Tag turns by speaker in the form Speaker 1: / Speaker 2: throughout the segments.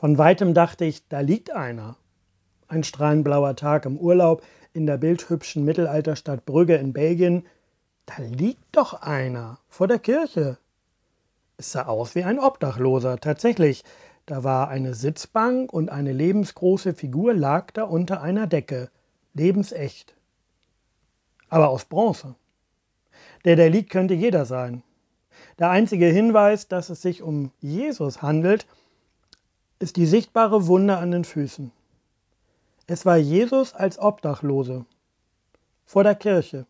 Speaker 1: Von weitem dachte ich, da liegt einer. Ein strahlenblauer Tag im Urlaub in der bildhübschen Mittelalterstadt Brügge in Belgien. Da liegt doch einer vor der Kirche. Es sah aus wie ein Obdachloser, tatsächlich. Da war eine Sitzbank und eine lebensgroße Figur lag da unter einer Decke, lebensecht. Aber aus Bronze. Der, der liegt, könnte jeder sein. Der einzige Hinweis, dass es sich um Jesus handelt, ist die sichtbare Wunde an den Füßen. Es war Jesus als Obdachlose vor der Kirche,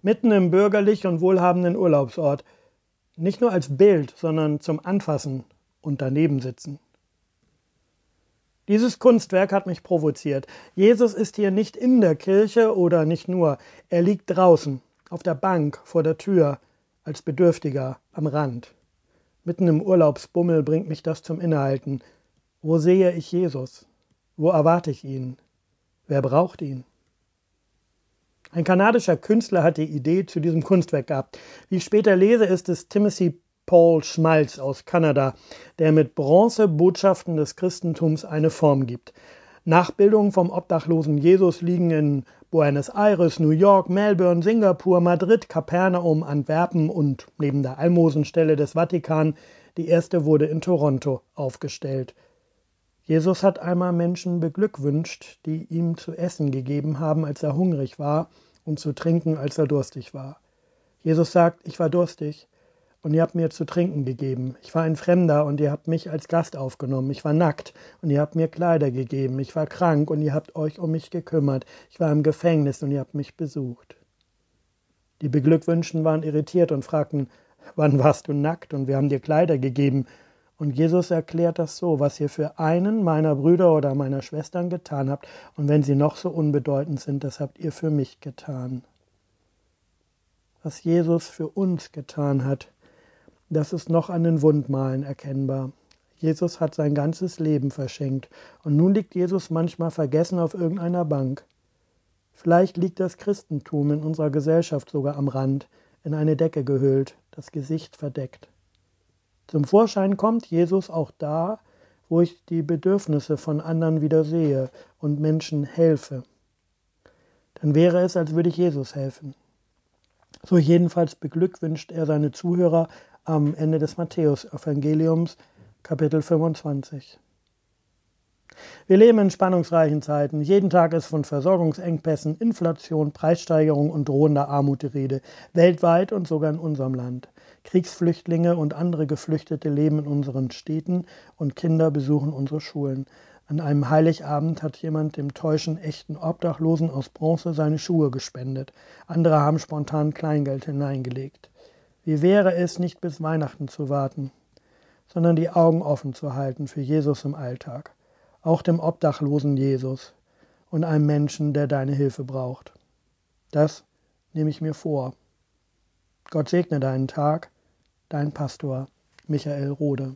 Speaker 1: mitten im bürgerlich und wohlhabenden Urlaubsort, nicht nur als Bild, sondern zum Anfassen und daneben sitzen. Dieses Kunstwerk hat mich provoziert. Jesus ist hier nicht in der Kirche oder nicht nur, er liegt draußen, auf der Bank, vor der Tür, als Bedürftiger, am Rand. Mitten im Urlaubsbummel bringt mich das zum Innehalten. Wo sehe ich Jesus? Wo erwarte ich ihn? Wer braucht ihn? Ein kanadischer Künstler hat die Idee zu diesem Kunstwerk gehabt. Wie ich später lese, ist es Timothy Paul Schmalz aus Kanada, der mit Bronze Botschaften des Christentums eine Form gibt. Nachbildungen vom obdachlosen Jesus liegen in Buenos Aires, New York, Melbourne, Singapur, Madrid, Kapernaum, Antwerpen und neben der Almosenstelle des Vatikan die erste wurde in Toronto aufgestellt. Jesus hat einmal Menschen beglückwünscht, die ihm zu essen gegeben haben, als er hungrig war, und zu trinken, als er durstig war. Jesus sagt, ich war durstig und ihr habt mir zu trinken gegeben. Ich war ein Fremder und ihr habt mich als Gast aufgenommen. Ich war nackt und ihr habt mir Kleider gegeben. Ich war krank und ihr habt euch um mich gekümmert. Ich war im Gefängnis und ihr habt mich besucht. Die Beglückwünschten waren irritiert und fragten, wann warst du nackt und wir haben dir Kleider gegeben und Jesus erklärt das so, was ihr für einen meiner Brüder oder meiner Schwestern getan habt, und wenn sie noch so unbedeutend sind, das habt ihr für mich getan. Was Jesus für uns getan hat, das ist noch an den Wundmalen erkennbar. Jesus hat sein ganzes Leben verschenkt, und nun liegt Jesus manchmal vergessen auf irgendeiner Bank. Vielleicht liegt das Christentum in unserer Gesellschaft sogar am Rand, in eine Decke gehüllt, das Gesicht verdeckt. Zum Vorschein kommt Jesus auch da, wo ich die Bedürfnisse von anderen wieder sehe und Menschen helfe. Dann wäre es, als würde ich Jesus helfen. So jedenfalls beglückwünscht er seine Zuhörer am Ende des Matthäus-Evangeliums, Kapitel 25. Wir leben in spannungsreichen Zeiten. Jeden Tag ist von Versorgungsengpässen, Inflation, Preissteigerung und drohender Armut die Rede, weltweit und sogar in unserem Land. Kriegsflüchtlinge und andere Geflüchtete leben in unseren Städten und Kinder besuchen unsere Schulen. An einem Heiligabend hat jemand dem täuschen echten Obdachlosen aus Bronze seine Schuhe gespendet. Andere haben spontan Kleingeld hineingelegt. Wie wäre es, nicht bis Weihnachten zu warten, sondern die Augen offen zu halten für Jesus im Alltag, auch dem obdachlosen Jesus und einem Menschen, der deine Hilfe braucht. Das nehme ich mir vor. Gott segne deinen Tag Dein Pastor Michael Rode.